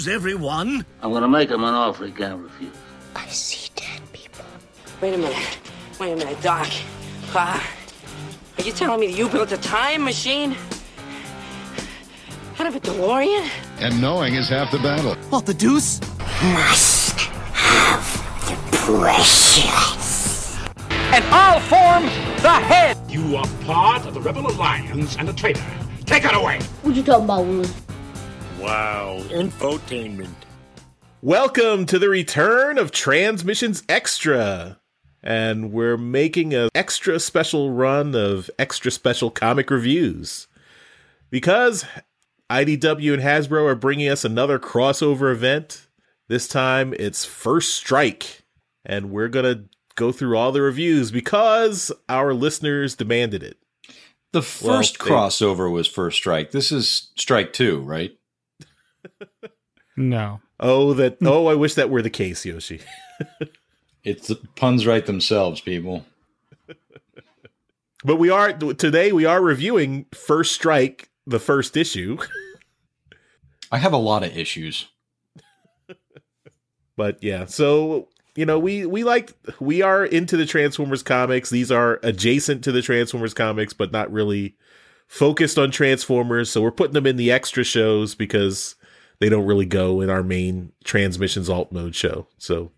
news, everyone. I'm gonna make him an offer he can't refuse. I see dead people. Wait a minute. Wait a minute, Doc. Uh, are you telling me that you built a time machine? Out of a DeLorean? And knowing is half the battle. What the deuce? Must have the precious. And I'll form the head. You are part of the Rebel Alliance and a traitor. Take it away. What you talking about, Willie? Wow, infotainment. Welcome to the return of Transmissions Extra. And we're making an extra special run of extra special comic reviews. Because IDW and Hasbro are bringing us another crossover event. This time it's First Strike. And we're going to go through all the reviews because our listeners demanded it. The first well, crossover was First Strike. This is Strike 2, right? No. Oh, that oh, I wish that were the case, Yoshi. it's the puns right themselves, people. But we are today we are reviewing First Strike, the first issue. I have a lot of issues. but yeah, so you know, we we like we are into the Transformers comics. These are adjacent to the Transformers comics, but not really focused on Transformers. So we're putting them in the extra shows because they don't really go in our main transmissions alt mode show. So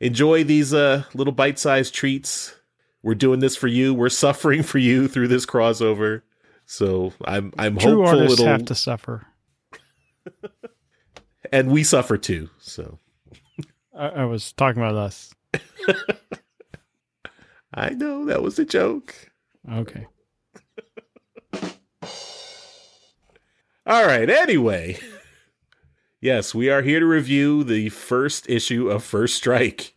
enjoy these uh, little bite sized treats. We're doing this for you. We're suffering for you through this crossover. So I'm I'm True hopeful artists it'll have to suffer, and we suffer too. So I, I was talking about us. I know that was a joke. Okay. All right. Anyway, yes, we are here to review the first issue of First Strike.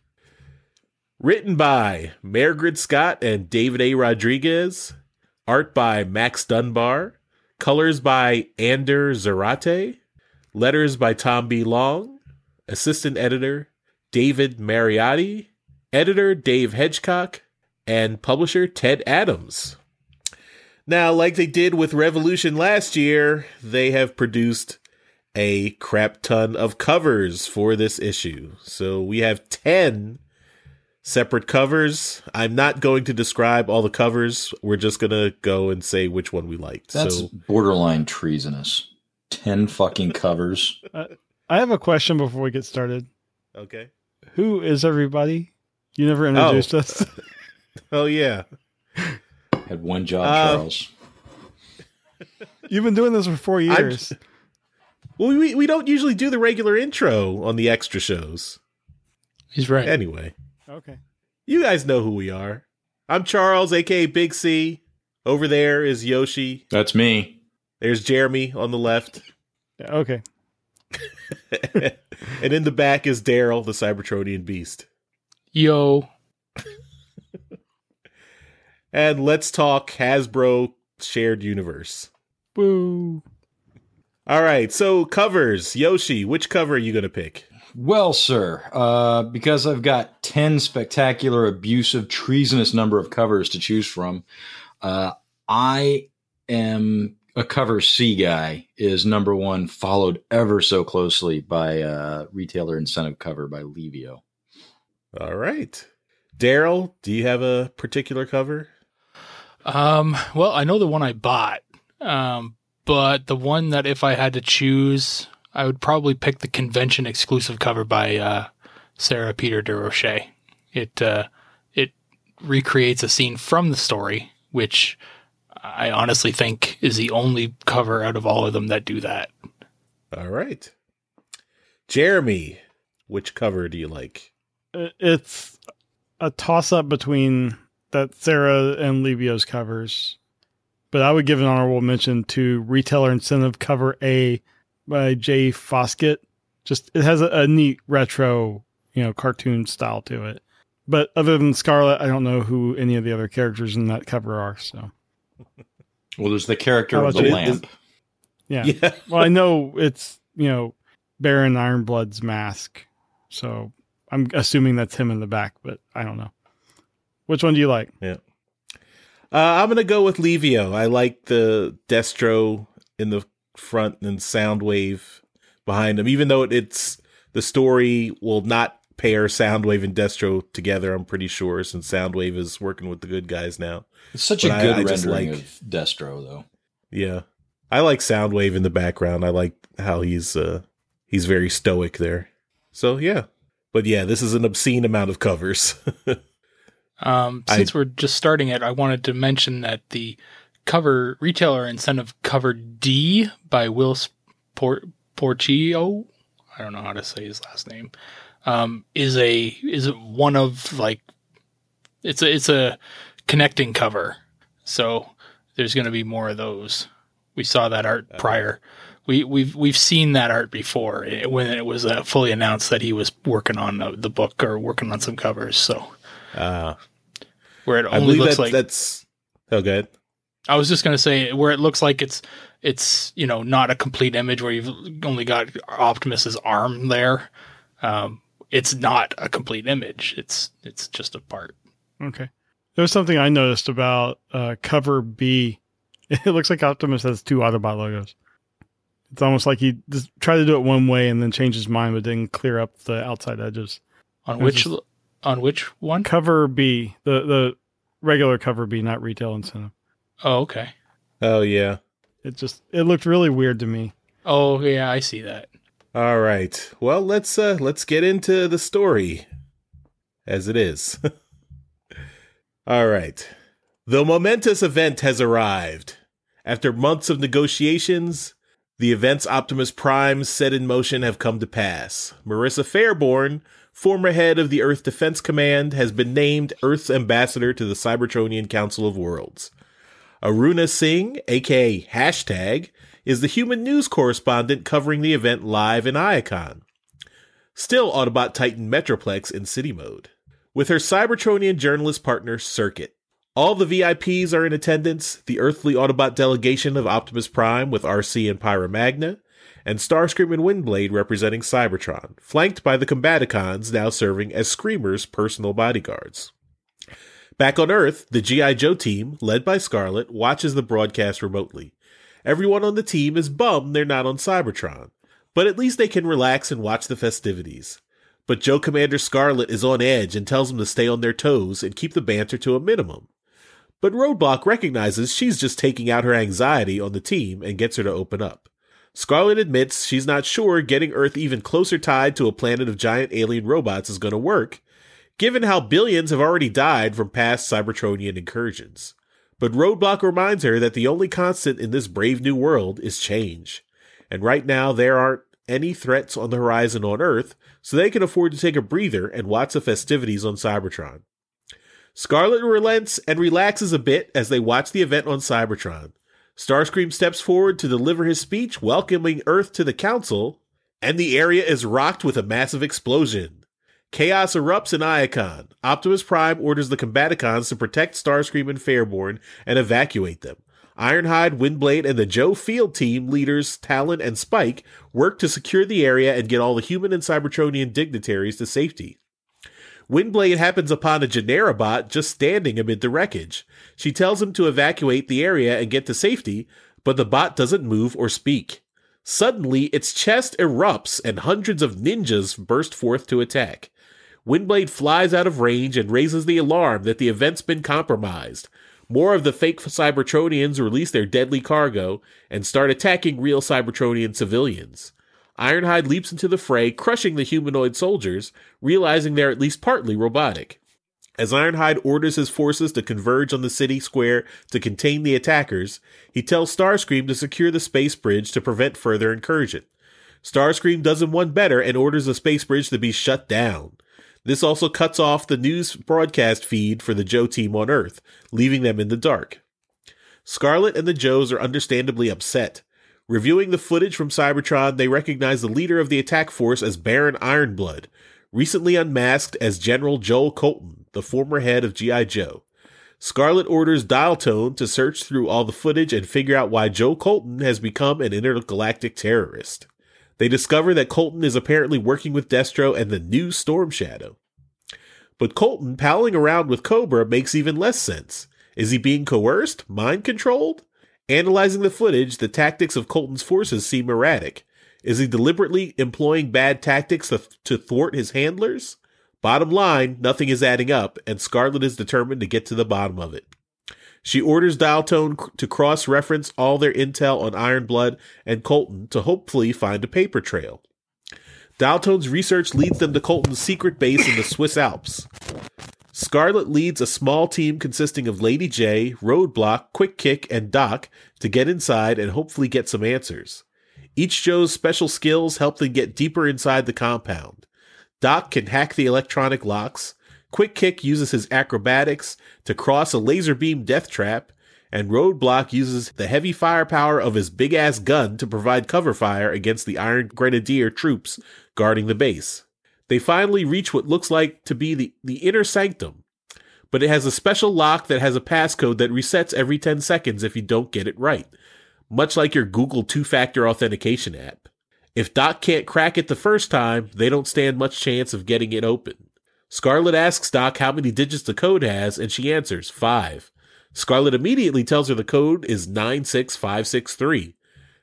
Written by Mairghread Scott and David A. Rodriguez. Art by Max Dunbar. Colors by Ander Zarate. Letters by Tom B. Long. Assistant editor David Mariotte. Editor Dave Hedgecock. And publisher Ted Adams. Now, like they did with Revolution last year, they have produced a crap ton of covers for this issue. So we have 10 separate covers. I'm not going to describe all the covers. We're just going to go and say which one we liked. That's so, borderline treasonous. 10 fucking covers. Uh, I have a question before we get started. Okay. Who is everybody? You never introduced oh. us. oh, yeah. Had one job, uh, Charles. You've been doing this for four years. I'm, well, we we don't usually do the regular intro on the extra shows. He's right. Anyway. Okay. You guys know who we are. I'm Charles, aka Big C. Over there is Yoshi. That's me. There's Jeremy on the left. Okay. and in the back is Daryl, the Cybertronian beast. Yo. and let's talk Hasbro shared universe. Boo. All right, so covers. Yoshi, which cover are you going to pick? Well, sir, uh, because I've got 10 spectacular, abusive, treasonous number of covers to choose from, uh, I am a cover C guy, is number one, followed ever so closely by uh, retailer incentive cover by Livio. All right. Daryl, do you have a particular cover? Um, well, I know the one I bought, um, but the one that if I had to choose, I would probably pick the convention exclusive cover by uh, Sara Pitre-Durocher. It uh, it recreates a scene from the story, which I honestly think is the only cover out of all of them that do that. All right, Jeremy, which cover do you like? It's a toss up between that Sara and Livio's covers. But I would give an honorable mention to Retailer Incentive Cover A by Jay Fosgitt. Just it has a, a neat retro, you know, cartoon style to it. But other than Scarlett, I don't know who any of the other characters in that cover are. So, well, there's the character of the lamp. Yeah. yeah. well, I know it's you know Baron Ironblood's mask, so I'm assuming that's him in the back, but I don't know. Which one do you like? Yeah. Uh, I'm gonna go with Livio. I like the Destro in the front and Soundwave behind him, even though it's the story will not pair Soundwave and Destro together. I'm pretty sure since Soundwave is working with the good guys now. It's such But a I- good I just rendering like- of Destro, though. Yeah, I like Soundwave in the background. I like how he's uh he's very stoic there. So yeah, but yeah, this is an obscene amount of covers. Um, I- since we're just starting it, I wanted to mention that the cover retailer incentive cover D by Will Por- Porcio, I don't know how to say his last name, um, is a is one of like it's a it's a connecting cover. So there's going to be more of those. We saw that art prior. We we've we've seen that art before eh, when it was uh, fully announced that he was working on uh, the book or working on some covers. So uh, where it only believe looks that like that's oh good. I was just gonna say where it looks like it's it's you know not a complete image where you've only got Optimus's arm there. Um, it's not a complete image. It's it's just a part. Okay. There was something I noticed about uh, cover B. It looks like Optimus has two Autobot logos. It's almost like he just tried to do it one way and then changed his mind, but didn't clear up the outside edges. On which this- on which one? Cover B, the the regular cover B, not retail incentive. Oh, okay. Oh yeah. It just it looked really weird to me. Oh yeah, I see that. All right. Well, let's uh let's get into the story as it is. All right. The momentous event has arrived. After months of negotiations, the events Optimus Prime set in motion have come to pass. Marissa Fairborn, former head of the Earth Defense Command, has been named Earth's ambassador to the Cybertronian Council of Worlds. Aruna Singh, aka Hashtag, is the human news correspondent covering the event live in Iacon. Still Autobot Titan Metroplex in city mode. With her Cybertronian journalist partner, Circuit. All the VIPs are in attendance, the earthly Autobot delegation of Optimus Prime with Arcee and Pyra Magna, and Starscream and Windblade representing Cybertron, flanked by the Combaticons now serving as Screamer's personal bodyguards. Back on Earth, the G.I. Joe team, led by Scarlett, watches the broadcast remotely. Everyone on the team is bummed they're not on Cybertron, but at least they can relax and watch the festivities. But Joe Commander Scarlett is on edge and tells them to stay on their toes and keep the banter to a minimum. But Roadblock recognizes she's just taking out her anxiety on the team and gets her to open up. Scarlett admits she's not sure getting Earth even closer tied to a planet of giant alien robots is going to work, given how billions have already died from past Cybertronian incursions. But Roadblock reminds her that the only constant in this brave new world is change. And right now, there aren't any threats on the horizon on Earth, so they can afford to take a breather and watch the festivities on Cybertron. Scarlett relents and relaxes a bit as they watch the event on Cybertron. Starscream steps forward to deliver his speech welcoming Earth to the Council, and the area is rocked with a massive explosion. Chaos erupts in Iacon. Optimus Prime orders the Combaticons to protect Starscream and Fairborn and evacuate them. Ironhide, Windblade, and the Joe Field team leaders, Talon and Spike, work to secure the area and get all the human and Cybertronian dignitaries to safety. Windblade happens upon a Generabot just standing amid the wreckage. She tells him to evacuate the area and get to safety, but the bot doesn't move or speak. Suddenly, its chest erupts and hundreds of ninjas burst forth to attack. Windblade flies out of range and raises the alarm that the event's been compromised. More of the fake Cybertronians release their deadly cargo and start attacking real Cybertronian civilians. Ironhide leaps into the fray, crushing the humanoid soldiers, realizing they're at least partly robotic. As Ironhide orders his forces to converge on the city square to contain the attackers, he tells Starscream to secure the space bridge to prevent further incursion. Starscream does him one better and orders the space bridge to be shut down. This also cuts off the news broadcast feed for the Joe team on Earth, leaving them in the dark. Scarlett and the Joes are understandably upset. Reviewing the footage from Cybertron, they recognize the leader of the attack force as Baron Ironblood, recently unmasked as General Joe Colton, the former head of G.I. Joe. Scarlett orders Dial Tone to search through all the footage and figure out why Joe Colton has become an intergalactic terrorist. They discover that Colton is apparently working with Destro and the new Storm Shadow. But Colton palling around with Cobra makes even less sense. Is he being coerced? Mind controlled? Analyzing the footage, the tactics of Colton's forces seem erratic. Is he deliberately employing bad tactics to, thwart his handlers? Bottom line, nothing is adding up, and Scarlett is determined to get to the bottom of it. She orders Dialtone to cross reference all their intel on Ironblood and Colton to hopefully find a paper trail. Dialtone's research leads them to Colton's secret base in the Swiss Alps. Scarlett leads a small team consisting of Lady Jaye, Roadblock, Quick Kick, and Doc to get inside and hopefully get some answers. Each Joe's special skills help them get deeper inside the compound. Doc can hack the electronic locks, Quick Kick uses his acrobatics to cross a laser beam death trap, and Roadblock uses the heavy firepower of his big ass gun to provide cover fire against the Iron Grenadier troops guarding the base. They finally reach what looks like to be the, the inner sanctum, but it has a special lock that has a passcode that resets every 10 seconds if you don't get it right, much like your Google two factor authentication app. If Doc can't crack it the first time, they don't stand much chance of getting it open. Scarlett asks Doc how many digits the code has, and she answers five. Scarlett immediately tells her the code is 96563.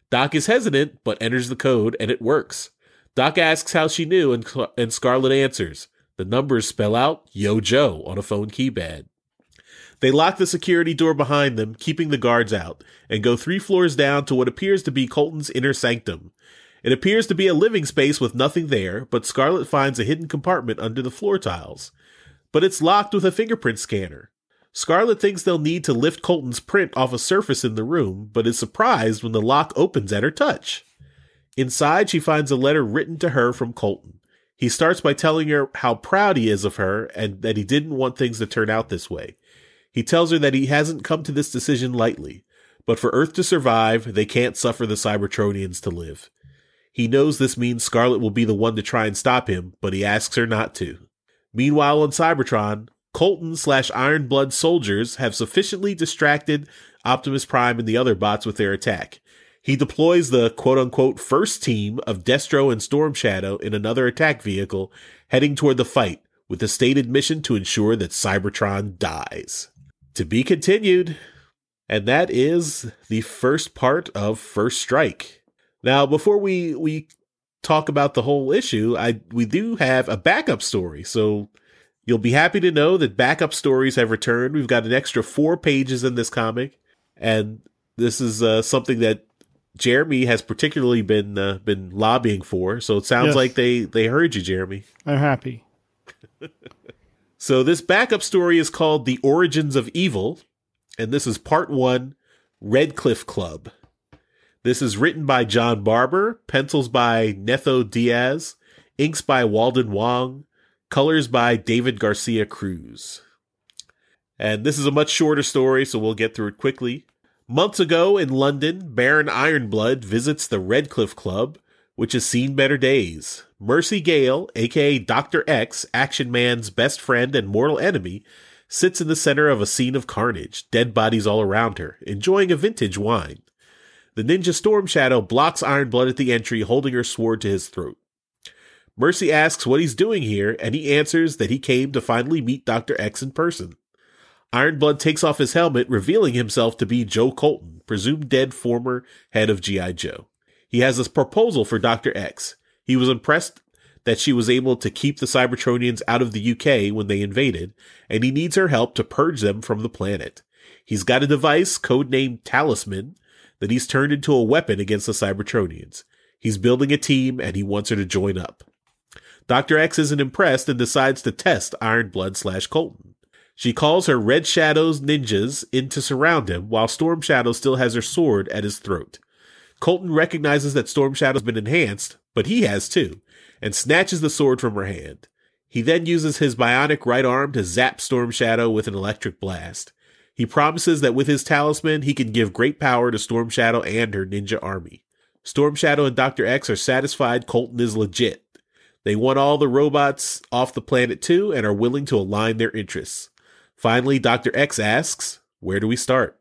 Doc is hesitant, but enters the code, and it works. Doc asks how she knew, and, and Scarlett answers. The numbers spell out Yo Joe on a phone keypad. They lock the security door behind them, keeping the guards out, and go three floors down to what appears to be Colton's inner sanctum. It appears to be a living space with nothing there, but Scarlett finds a hidden compartment under the floor tiles. But it's locked with a fingerprint scanner. Scarlett thinks they'll need to lift Colton's print off a surface in the room, but is surprised when the lock opens at her touch. Inside, she finds a letter written to her from Colton. He starts by telling her how proud he is of her and that he didn't want things to turn out this way. He tells her that he hasn't come to this decision lightly, but for Earth to survive, they can't suffer the Cybertronians to live. He knows this means Scarlett will be the one to try and stop him, but he asks her not to. Meanwhile, on Cybertron, Colton slash Iron Blood soldiers have sufficiently distracted Optimus Prime and the other bots with their attack. He deploys the quote unquote first team of Destro and Storm Shadow in another attack vehicle, heading toward the fight, with the stated mission to ensure that Cybertron dies. To be continued. And that is the first part of First Strike. Now, before we we talk about the whole issue, I we do have a backup story. So you'll be happy to know that backup stories have returned. We've got an extra four pages in this comic, and this is uh, something that Jeremy has particularly been uh, been lobbying for. So it sounds Yes. like they they heard you, Jeremy. I'm happy. So this backup story is called The Origins of Evil, and this is part one, Redcliffe Club. This is written by John Barber, pencils by Netho Diaz, inks by Walden Wong, colors by David Garcia Cruz. And this is a much shorter story, so we'll get through it quickly. Months ago in London, Baron Ironblood visits the Redcliffe Club, which has seen better days. Mercy Gale, aka Dr. X, Action Man's best friend and mortal enemy, sits in the center of a scene of carnage, dead bodies all around her, enjoying a vintage wine. The ninja Storm Shadow blocks Ironblood at the entry, holding her sword to his throat. Mercy asks what he's doing here, and he answers that he came to finally meet Dr. X in person. Ironblood takes off his helmet, revealing himself to be Joe Colton, presumed dead former head of G.I. Joe. He has a proposal for Dr. X. He was impressed that she was able to keep the Cybertronians out of the UK when they invaded, and he needs her help to purge them from the planet. He's got a device codenamed Talisman that he's turned into a weapon against the Cybertronians. He's building a team and he wants her to join up. Dr. X isn't impressed and decides to test Ironblood slash Colton. She calls her Red Shadows ninjas in to surround him while Storm Shadow still has her sword at his throat. Colton recognizes that Storm Shadow's been enhanced, but he has too, and snatches the sword from her hand. He then uses his bionic right arm to zap Storm Shadow with an electric blast. He promises that with his talisman, he can give great power to Storm Shadow and her ninja army. Storm Shadow and Dr. X are satisfied Colton is legit. They want all the robots off the planet too and are willing to align their interests. Finally, Dr. X asks, Where do we start?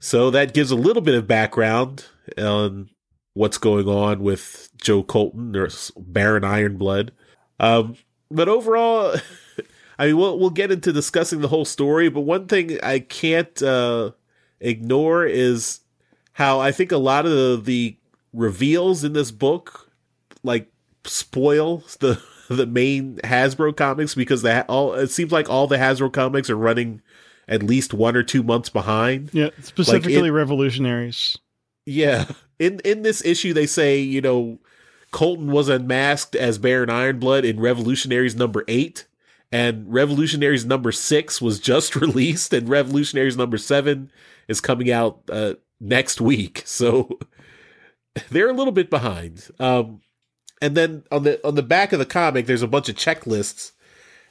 So that gives a little bit of background on what's going on with Joe Colton or Baron Ironblood. Um, but overall, I mean, we'll we'll get into discussing the whole story. But one thing I can't uh, ignore is how I think a lot of the, the reveals in this book like spoil the the main Hasbro comics because the all it seems like all the Hasbro comics are running at least one or two months behind. Yeah, specifically Like, revolutionaries. Yeah. In in this issue they say, you know, Colton was unmasked as Baron Ironblood in Revolutionaries number 8 and Revolutionaries number 6 was just released and Revolutionaries number 7 is coming out uh, next week. So they're a little bit behind. Um and then on the on the back of the comic there's a bunch of checklists.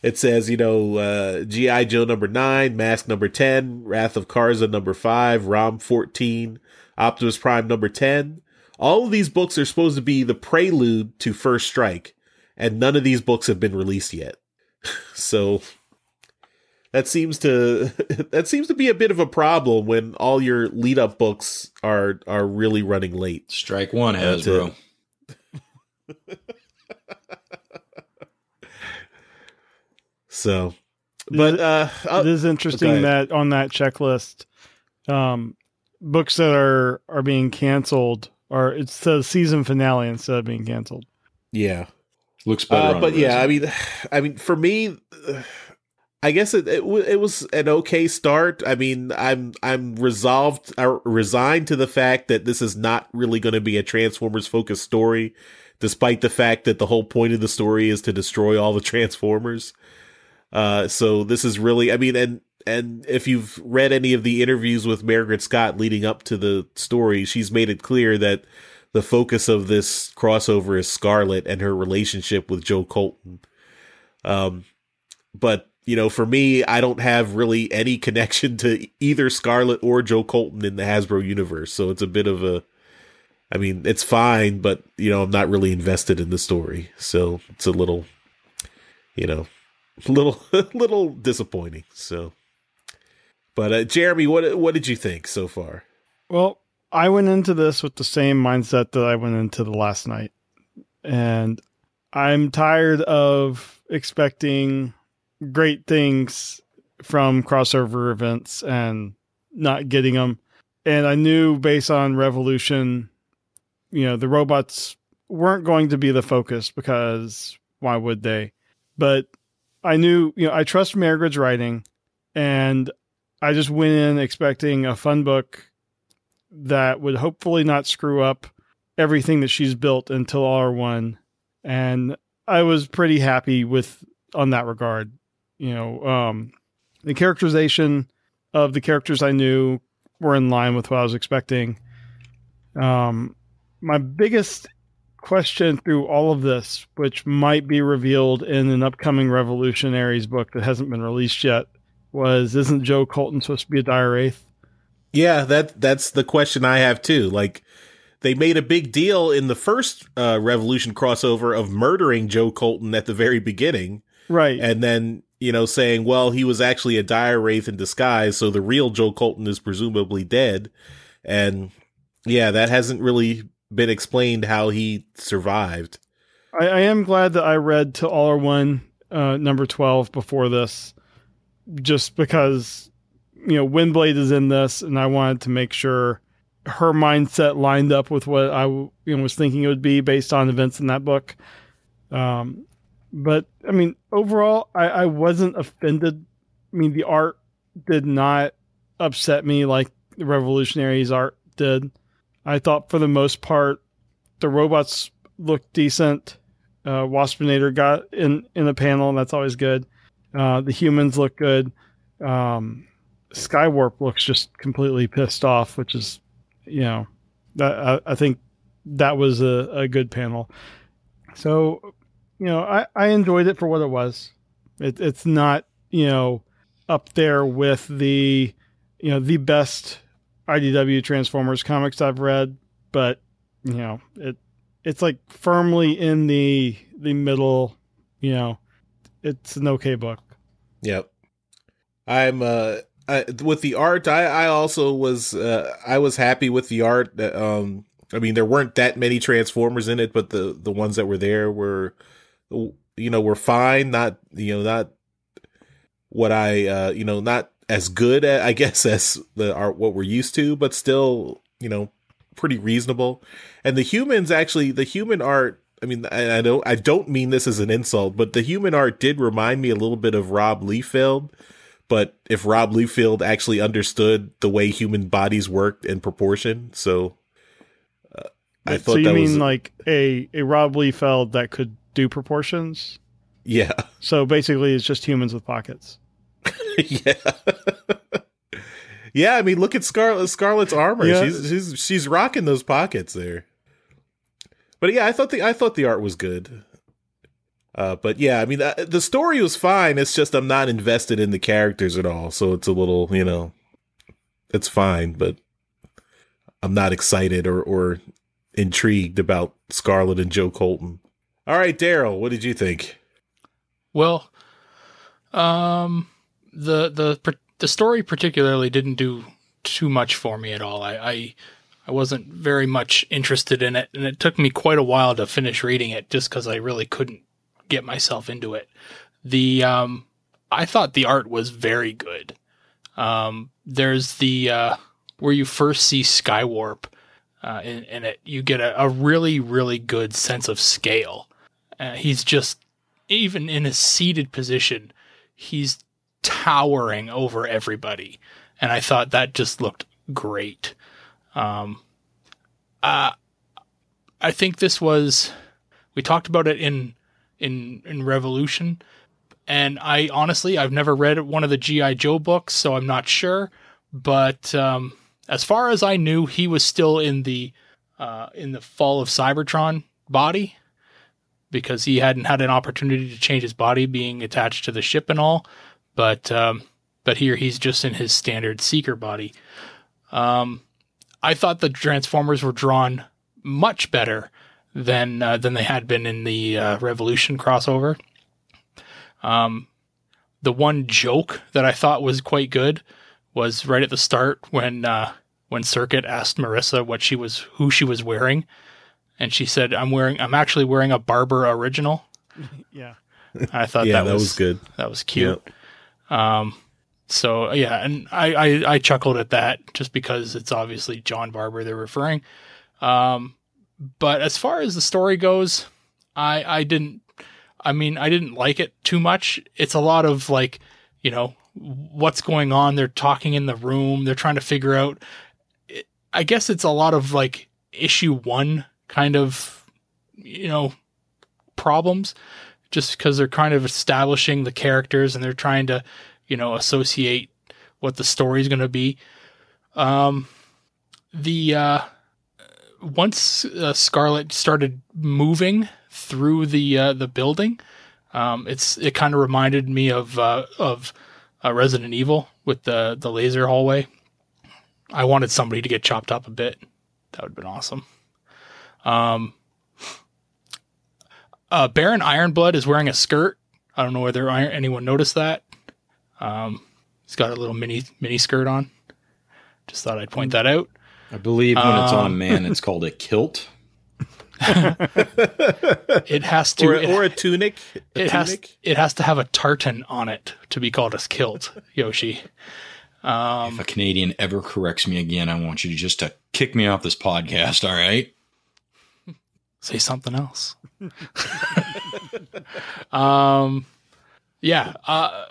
It says, you know, uh, GI Joe number 9, Mask number 10, Wrath of Karza number 5, Rom 14, Optimus Prime number 10. All of these books are supposed to be the prelude to First Strike, and none of these books have been released yet. so that seems to that seems to be a bit of a problem when all your lead up books are are really running late. Strike one, Uh, to- Hasbro. So but uh it is interesting ahead. that on that checklist, um, books that are are being canceled are it says season finale instead of being canceled. yeah. Looks better. Uh, but yeah, I mean, I mean, for me, uh, I guess it it, it was an okay start. I mean, I'm I'm resolved, uh, resigned to the fact that this is not really going to be a Transformers focused story, despite the fact that the whole point of the story is to destroy all the Transformers. Uh, so this is really, I mean, and and if you've read any of the interviews with Mairghread Scott leading up to the story, she's made it clear that the focus of this crossover is Scarlett and her relationship with Joe Colton. Um, but you know, for me, I don't have really any connection to either Scarlett or Joe Colton in the Hasbro universe, so it's a bit of a. I mean, it's fine, but you know, I'm not really invested in the story, so it's a little, you know, little little disappointing. So, but uh, Jeremy, what what did you think so far? Well, I went into this with the same mindset that I went into the last night. And I'm tired of expecting great things from crossover events and not getting them. And I knew based on Revolution, you know, the robots weren't going to be the focus because why would they? But I knew, you know, I trust Mairghread's writing and I just went in expecting a fun book that would hopefully not screw up everything that she's built until R1. And I was pretty happy with on that regard. You know, um, the characterization of the characters I knew were in line with what I was expecting. Um, my biggest question through all of this, which might be revealed in an upcoming Revolutionaries book that hasn't been released yet, was isn't Joe Colton supposed to be a dire wraith? Yeah, that that's the question I have too. Like they made a big deal in the first uh, Revolution crossover of murdering Joe Colton at the very beginning, Right. and then you know saying, well, he was actually a dire wraith in disguise, so the real Joe Colton is presumably dead. And yeah, that hasn't really been explained how he survived. I, I am glad that I read Till All Are One uh, number twelve before this, just because you know Windblade is in this, and I wanted to make sure her mindset lined up with what I you know was thinking it would be based on events in that book. Um, but I mean, overall, I, I wasn't offended. I mean, the art did not upset me like the Revolutionaries art did. I thought for the most part, the robots looked decent. Uh, Waspinator got in in the panel, and that's always good. Uh, the humans look good. Um, Skywarp looks just completely pissed off, which is, you know, that I, I think that was a, a good panel. So, you know, I, I enjoyed it for what it was. It, it's not, you know, up there with the, you know, the best IDW Transformers comics I've read, but you know, it it's like firmly in the the middle. You know, it's an okay book. Yep. I'm uh I, with the art I I also was uh I was happy with the art um I mean there weren't that many transformers in it but the the ones that were there were you know were fine not you know not what I uh you know not as good I guess as the art what we're used to but still you know pretty reasonable. And the humans actually, the human art. I mean, I, I don't, I don't mean this as an insult, but the human art did remind me a little bit of Rob Liefeld. But if Rob Liefeld actually understood the way human bodies worked in proportion, so uh, I thought so you mean was like a a Rob Liefeld that could do proportions? yeah, So basically, it's just humans with pockets. yeah. Yeah, I mean, look at Scarlett Scarlett's armor. Yeah. She's she's she's rocking those pockets there. But yeah, I thought the I thought the art was good. Uh, but yeah, I mean, uh, the story was fine. It's just I'm not invested in the characters at all, so it's a little, you know, it's fine, but I'm not excited or or intrigued about Scarlett and Joe Colton. All right, Daryl, what did you think? Well, um, the the the story particularly didn't do too much for me at all. I, I I wasn't very much interested in it, and it took me quite a while to finish reading it, just because I really couldn't get myself into it. The um, I thought the art was very good. Um, there's the uh, where you first see Skywarp uh, in it, you get a, a really really good sense of scale. Uh, he's just even in a seated position, he's towering over everybody, and I thought that just looked great. Um, uh, I think this was we talked about it in in in Revolution, and I honestly I've never read one of the GI Joe books, so I'm not sure. But um, as far as I knew, he was still in the uh, in the Fall of Cybertron body because he hadn't had an opportunity to change his body being attached to the ship and all. But um, but here he's just in his standard Seeker body. Um, I thought the Transformers were drawn much better than uh, than they had been in the uh, Revolution crossover. Um, the one joke that I thought was quite good was right at the start when uh, when Circuit asked Marissa what she was who she was wearing, and she said, "I'm wearing I'm actually wearing a Barber original." Yeah. I thought yeah, that, that was, was good. That was cute. Um, so yeah, and I, I I chuckled at that just because it's obviously John Barber they're referring. Um, but as far as the story goes, I I didn't. I mean, I didn't like it too much. It's a lot of like, you know, what's going on. They're talking in the room. They're trying to figure out. I guess it's a lot of like issue one kind of, you know, problems just because they're kind of establishing the characters and they're trying to, you know, associate what the story is going to be. Um, the uh, once uh, Scarlett started moving through the uh, the building, um, it's it kind of reminded me of uh, of uh, Resident Evil with the the laser hallway. I wanted somebody to get chopped up a bit. That would have been awesome. Um, uh, Baron Ironblood is wearing a skirt. I don't know whether iron, anyone noticed that. Um, he's got a little mini mini skirt on. Just thought I'd point that out. I believe when it's on a Um, man, it's called a kilt. It has to, Or, it, or a tunic. A it has, it has to have a tartan on it to be called a kilt, Yoshi. Um, if a Canadian ever corrects me again, I want you to just to kick me off this podcast. All right. Say something else. um, yeah. Uh,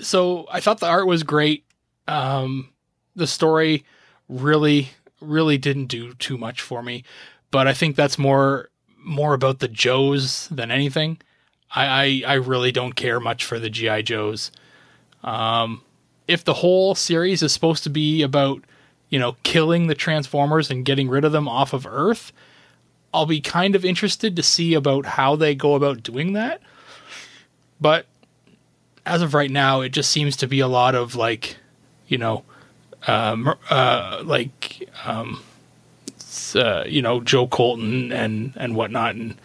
so I thought the art was great. Um, the story really, really didn't do too much for me, but I think that's more more about the Joes than anything. I I, I really don't care much for the GI Joes. Um, if the whole series is supposed to be about you know killing the Transformers and getting rid of them off of Earth, I'll be kind of interested to see about how they go about doing that. But as of right now, it just seems to be a lot of like, you know, um, uh, like, um, uh, you know, Joe Colton and and whatnot, and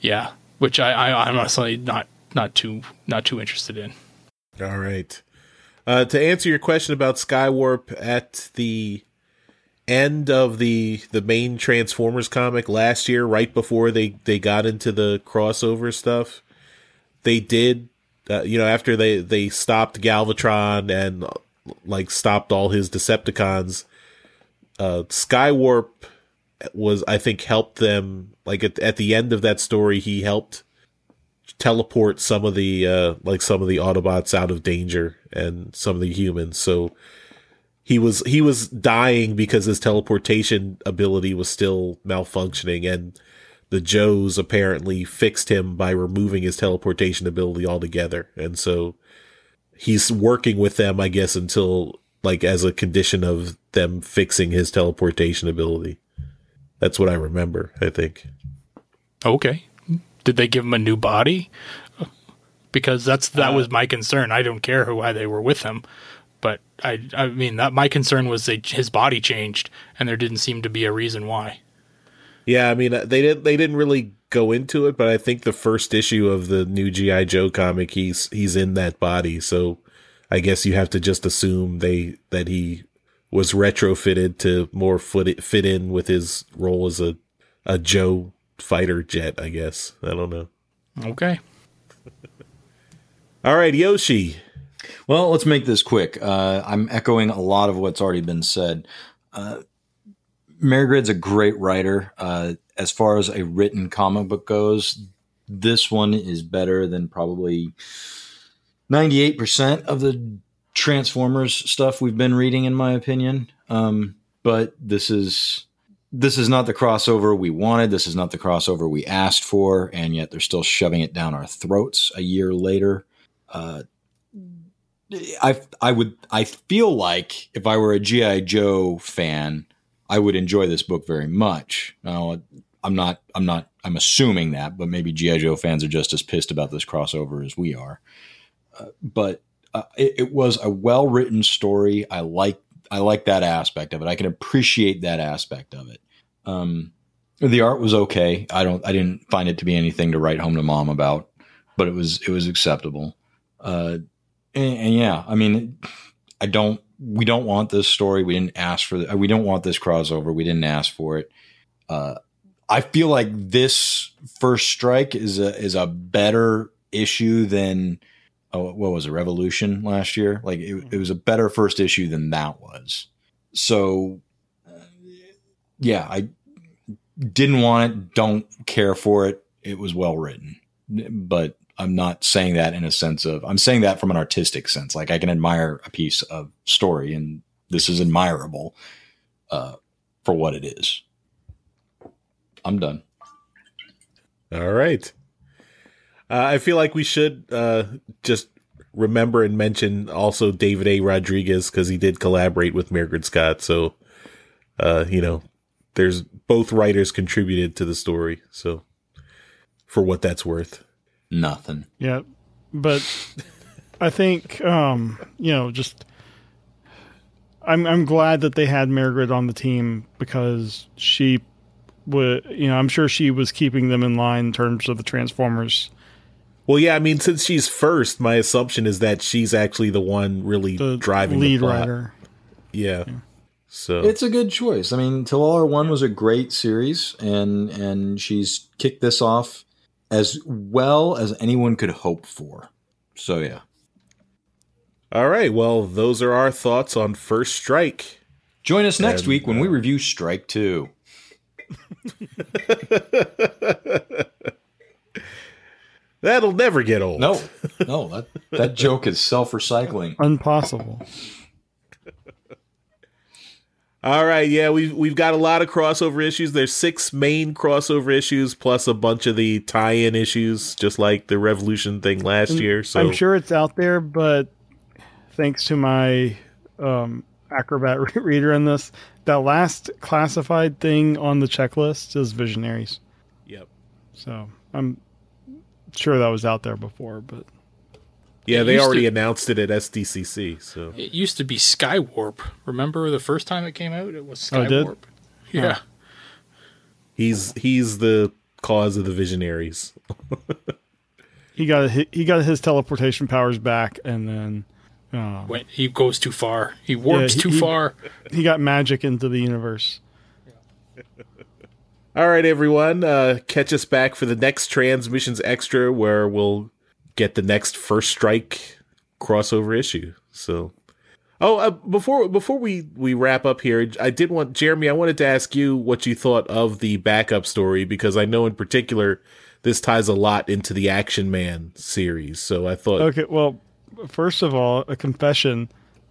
yeah, which I, I I'm honestly not not too not too interested in. All right. Uh, to answer your question about Skywarp at the end of the the main Transformers comic last year, right before they they got into the crossover stuff, they did, uh, you know, after they they stopped Galvatron and like stopped all his Decepticons, uh, Skywarp was I think helped them like at, at the end of that story he helped teleport some of the uh like some of the Autobots out of danger and some of the humans. So he was he was dying because his teleportation ability was still malfunctioning and the Joes apparently fixed him by removing his teleportation ability altogether. And so he's working with them I guess until like as a condition of them fixing his teleportation ability. That's what I remember, I think. Okay. Did they give him a new body? Because that's that Uh, was my concern. I don't care who why they were with him, but I I mean that my concern was they, his body changed and there didn't seem to be a reason why. Yeah, I mean uh, they didn't they didn't really go into it, but I think the first issue of the new GI Joe comic he's he's in that body, so I guess you have to just assume they that he was retrofitted to more fit fit in with his role as a a Joe fighter jet, I guess. I don't know. Okay. All right, Yoshi. Well, let's make this quick. Uh, I'm echoing a lot of what's already been said. Uh, a great writer. Uh, as far as a written comic book goes, this one is better than probably 98% of the Transformers stuff we've been reading, in my opinion. Um, but this is this is not the crossover we wanted. This is not the crossover we asked for, and yet they're still shoving it down our throats a year later. Uh, I I would I feel like if I were a GI Joe fan, I would enjoy this book very much. Now I'm not I'm not I'm assuming that, but maybe GI Joe fans are just as pissed about this crossover as we are. Uh, but uh, it, it was a well written story. I like I like that aspect of it. I can appreciate that aspect of it. Um, the art was okay. I don't I didn't find it to be anything to write home to mom about, but it was it was acceptable. Uh, and, and yeah, I mean, I don't. We don't want this story. We didn't ask for. The, we don't want this crossover. We didn't ask for it. Uh, I feel like this first strike is a is a better issue than oh, what was it, Revolution last year? Like it, it was a better first issue than that was. So, yeah, I didn't want it. Don't care for it. It was well written, but I'm not saying that in a sense of, I'm saying that from an artistic sense. Like I can admire a piece of story and this is admirable, uh, for what it is. I'm done. All right. Uh, I feel like we should uh, just remember and mention also David A. Rodriguez because he did collaborate with Mairghread Scott. So, uh, you know, there's both writers contributed to the story. So, for what that's worth. Nothing. Yeah, but I think um, you know, just I'm I'm glad that they had Mairghread on the team because she would, you know, I'm sure she was keeping them in line in terms of the Transformers. Well, yeah, I mean, since she's first, my assumption is that she's actually the one really The driving lead the plot. writer. Yeah. So It's a good choice. I mean, Till All Are One was a great series, and and she's kicked this off as well as anyone could hope for. So yeah, all right. Well, those are our thoughts on First Strike. join us next And, week when we uh, review Strike Two. That'll never get old. No, no, that that joke is self recycling. Impossible. All right, yeah, we've we've got a lot of crossover issues. There's six main crossover issues plus a bunch of the tie-in issues, just like the Revolution thing last year. So I'm sure it's out there, but thanks to my um, Acrobat reader in this, that last classified thing on the checklist is Visionaries. Yep. So I'm sure that was out there before, but Yeah, they already to- announced it at SDCC. So It used to be Skywarp. Remember the first time it came out? It was Oh, it did? Skywarp. Yeah. he's he's the cause of the Visionaries. he got hi- he got his teleportation powers back, and then uh, When he goes too far. He warps he- too he- far. he got magic into the universe. All right, everyone, uh, catch us back for the next Transmissions Extra, where we'll get the next First Strike crossover issue. So, Oh, uh, before before we we wrap up here, I did want Jeremy. I wanted to ask you what you thought of the backup story because I know in particular this ties a lot into the Action Man series. So I thought, Okay, well, first of all, a confession.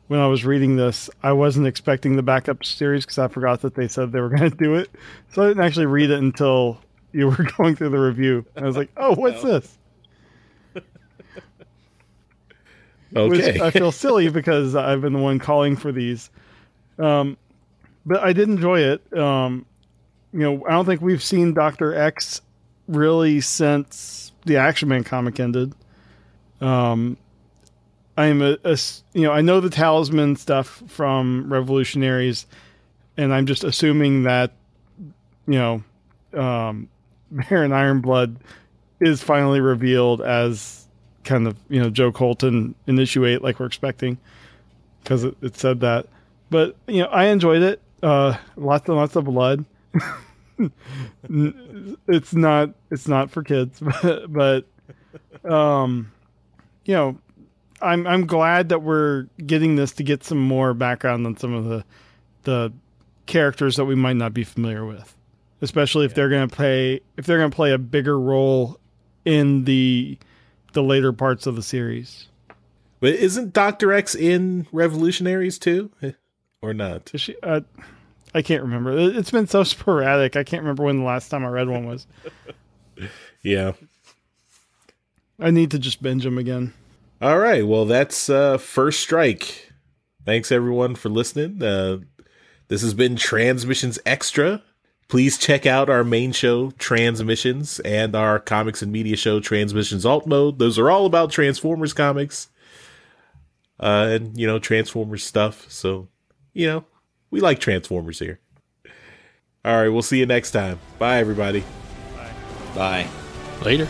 When I was reading this, I wasn't expecting the backup series because I forgot that they said they were going to do it. So I didn't actually read it until you were going through the review. I was like, "Oh, what's this?" Okay, Which I feel silly because I've been the one calling for these. Um, but I did enjoy it. Um, you know, I don't think we've seen Doctor X really since the Action Man comic ended. Um, I'm a, a you know I know the talisman stuff from Revolutionaries, and I'm just assuming that you know um, Baron Ironblood is finally revealed as kind of you know Joe Colton initiate like we're expecting because it, it said that. But you know I enjoyed it. Uh, lots and lots of blood. It's not it's not for kids, but, but um, you know I'm I'm glad that we're getting this to get some more background on some of the the characters that we might not be familiar with, especially if they're going to play if they're going to play a bigger role in the the later parts of the series. but isn't Doctor X in Revolutionaries too, or not? Is she? Uh, I can't remember. It- It's been so sporadic. I can't remember when the last time I read one was. Yeah. I need to just binge them again. All right. Well, that's uh, First Strike. Thanks, everyone, for listening. Uh, this has been Transmissions Extra. Please check out our main show, Transmissions, and our comics and media show, Transmissions Alt Mode. Those are all about Transformers comics uh, and, you know, Transformers stuff. So, you know, we like Transformers here. All right. We'll see you next time. Bye, everybody. Bye. Later.